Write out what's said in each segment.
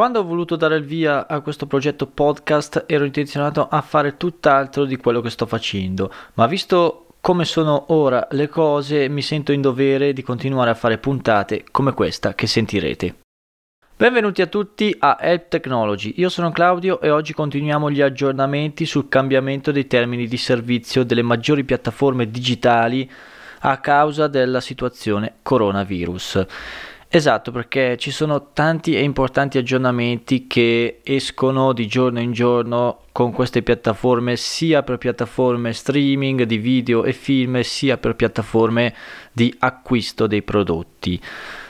Quando ho voluto dare il via a questo progetto podcast ero intenzionato a fare tutt'altro di quello che sto facendo, ma visto come sono ora le cose mi sento in dovere di continuare a fare puntate come questa che sentirete. Benvenuti a tutti a Help Technology, io sono Claudio e oggi continuiamo gli aggiornamenti sul cambiamento dei termini di servizio delle maggiori piattaforme digitali a causa della situazione coronavirus. Esatto, perché ci sono tanti e importanti aggiornamenti che escono di giorno in giorno con queste piattaforme, sia per piattaforme streaming di video e film, sia per piattaforme di acquisto dei prodotti.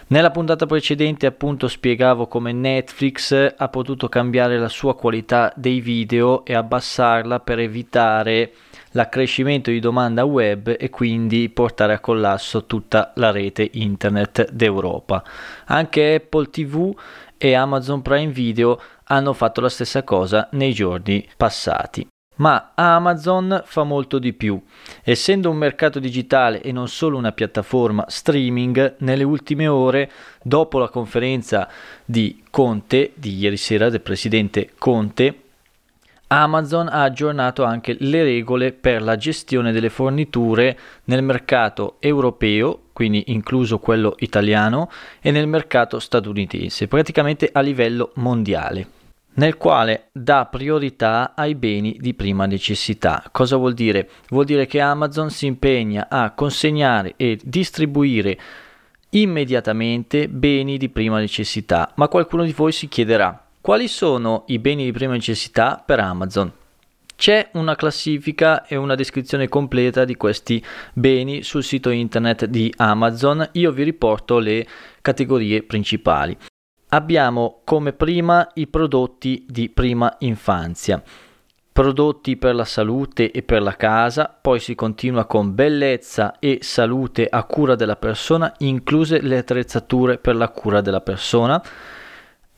Nella puntata precedente appunto spiegavo come Netflix ha potuto cambiare la sua qualità dei video e abbassarla per evitare l'accrescimento di domanda web e quindi portare a collasso tutta la rete internet d'Europa. Anche Apple TV e Amazon Prime Video hanno fatto la stessa cosa nei giorni passati. Ma Amazon fa molto di più. Essendo un mercato digitale e non solo una piattaforma streaming, nelle ultime ore, dopo la conferenza di Conte, di ieri sera del presidente Conte, Amazon ha aggiornato anche le regole per la gestione delle forniture nel mercato europeo, quindi incluso quello italiano, e nel mercato statunitense, praticamente a livello mondiale, nel quale dà priorità ai beni di prima necessità. Cosa vuol dire? Vuol dire che Amazon si impegna a consegnare e distribuire immediatamente beni di prima necessità, ma qualcuno di voi si chiederà quali sono i beni di prima necessità per Amazon? C'è una classifica e una descrizione completa di questi beni sul sito internet di Amazon. Io vi riporto le categorie principali. Abbiamo come prima i prodotti di prima infanzia, prodotti per la salute e per la casa, poi si continua con bellezza e salute a cura della persona, incluse le attrezzature per la cura della persona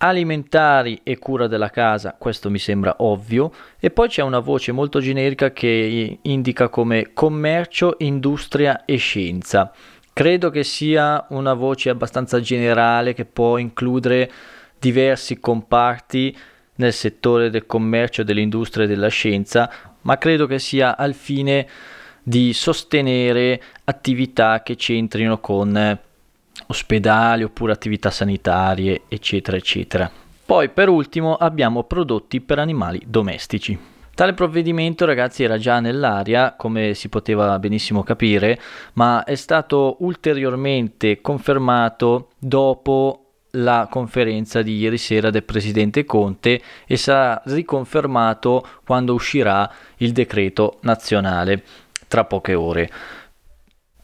alimentari e cura della casa, questo mi sembra ovvio, e poi c'è una voce molto generica che indica come commercio, industria e scienza. Credo che sia una voce abbastanza generale che può includere diversi comparti nel settore del commercio, dell'industria e della scienza, ma credo che sia al fine di sostenere attività che c'entrino con ospedali oppure attività sanitarie, eccetera, eccetera. Poi per ultimo abbiamo prodotti per animali domestici. Tale provvedimento ragazzi era già nell'aria, come si poteva benissimo capire, ma è stato ulteriormente confermato dopo la conferenza di ieri sera del presidente Conte e sarà riconfermato quando uscirà il decreto nazionale tra poche ore.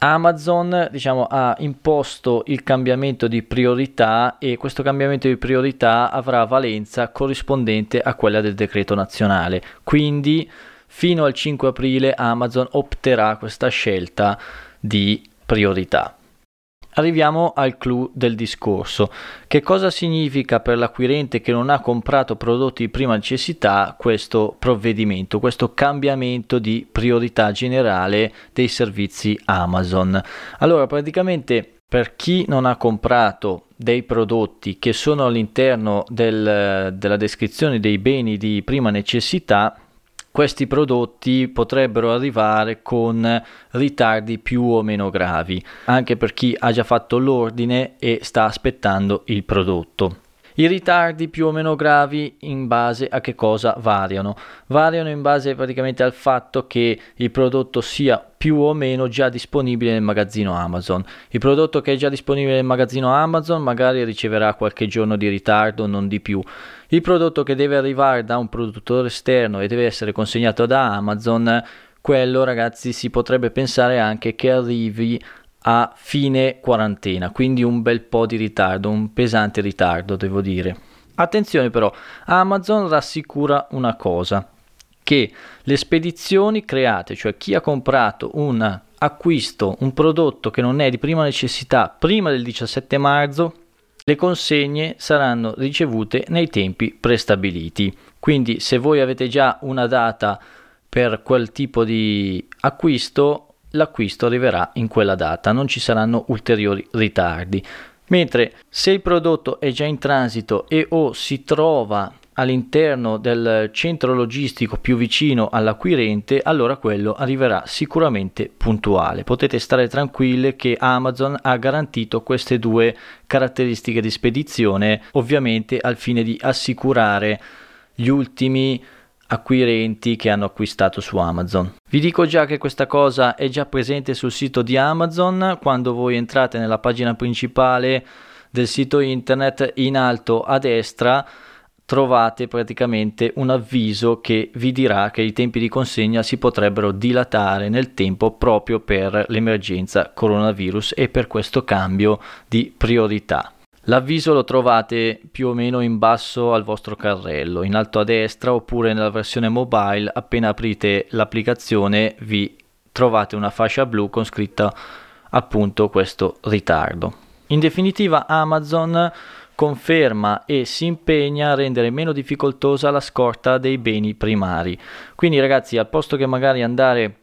Amazon diciamo, ha imposto il cambiamento di priorità e questo cambiamento di priorità avrà valenza corrispondente a quella del decreto nazionale. Quindi fino al 5 aprile Amazon opterà questa scelta di priorità. Arriviamo al clou del discorso. Che cosa significa per l'acquirente che non ha comprato prodotti di prima necessità questo provvedimento, questo cambiamento di priorità generale dei servizi Amazon? Allora, praticamente per chi non ha comprato dei prodotti che sono all'interno del, della descrizione dei beni di prima necessità, questi prodotti potrebbero arrivare con ritardi più o meno gravi, anche per chi ha già fatto l'ordine e sta aspettando il prodotto. I ritardi più o meno gravi in base a che cosa variano? Variano in base praticamente al fatto che il prodotto sia più o meno già disponibile nel magazzino Amazon. Il prodotto che è già disponibile nel magazzino Amazon magari riceverà qualche giorno di ritardo, non di più. Il prodotto che deve arrivare da un produttore esterno e deve essere consegnato da Amazon, quello ragazzi si potrebbe pensare anche che arrivi a fine quarantena, quindi un bel po' di ritardo, un pesante ritardo devo dire. Attenzione però, Amazon rassicura una cosa, che le spedizioni create, cioè chi ha comprato un acquisto, un prodotto che non è di prima necessità prima del 17 marzo, le consegne saranno ricevute nei tempi prestabiliti. Quindi se voi avete già una data per quel tipo di acquisto, l'acquisto arriverà in quella data, non ci saranno ulteriori ritardi. Mentre se il prodotto è già in transito e o si trova all'interno del centro logistico più vicino all'acquirente, allora quello arriverà sicuramente puntuale. Potete stare tranquille che Amazon ha garantito queste due caratteristiche di spedizione, ovviamente al fine di assicurare gli ultimi acquirenti che hanno acquistato su Amazon. Vi dico già che questa cosa è già presente sul sito di Amazon quando voi entrate nella pagina principale del sito internet in alto a destra trovate praticamente un avviso che vi dirà che i tempi di consegna si potrebbero dilatare nel tempo proprio per l'emergenza coronavirus e per questo cambio di priorità. L'avviso lo trovate più o meno in basso al vostro carrello, in alto a destra oppure nella versione mobile, appena aprite l'applicazione vi trovate una fascia blu con scritta appunto questo ritardo. In definitiva Amazon conferma e si impegna a rendere meno difficoltosa la scorta dei beni primari. Quindi ragazzi, al posto che magari andare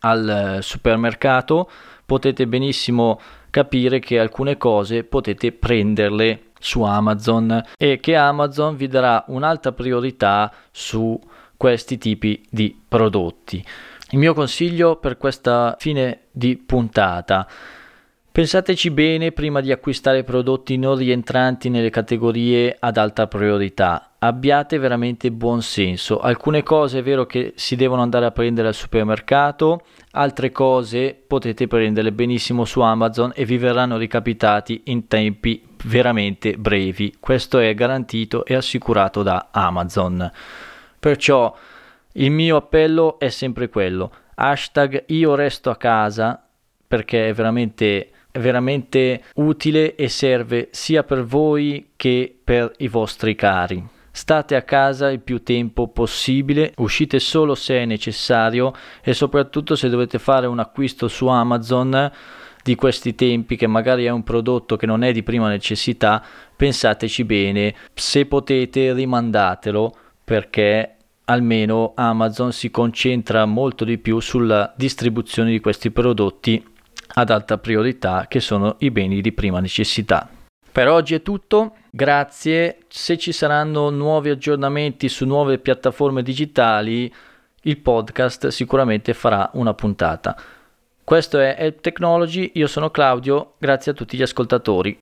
al supermercato, potete benissimo capire che alcune cose potete prenderle su Amazon e che Amazon vi darà un'alta priorità su questi tipi di prodotti. Il mio consiglio per questa fine di puntata Pensateci bene prima di acquistare prodotti non rientranti nelle categorie ad alta priorità. Abbiate veramente buon senso. Alcune cose è vero che si devono andare a prendere al supermercato, altre cose potete prenderle benissimo su Amazon e vi verranno ricapitati in tempi veramente brevi. Questo è garantito e assicurato da Amazon. Perciò il mio appello è sempre quello. Hashtag io resto a casa perché è veramente veramente utile e serve sia per voi che per i vostri cari. State a casa il più tempo possibile, uscite solo se è necessario e soprattutto se dovete fare un acquisto su Amazon di questi tempi che magari è un prodotto che non è di prima necessità, pensateci bene, se potete rimandatelo perché almeno Amazon si concentra molto di più sulla distribuzione di questi prodotti ad alta priorità che sono i beni di prima necessità. Per oggi è tutto, grazie, se ci saranno nuovi aggiornamenti su nuove piattaforme digitali il podcast sicuramente farà una puntata. Questo è Help Technology, io sono Claudio, grazie a tutti gli ascoltatori.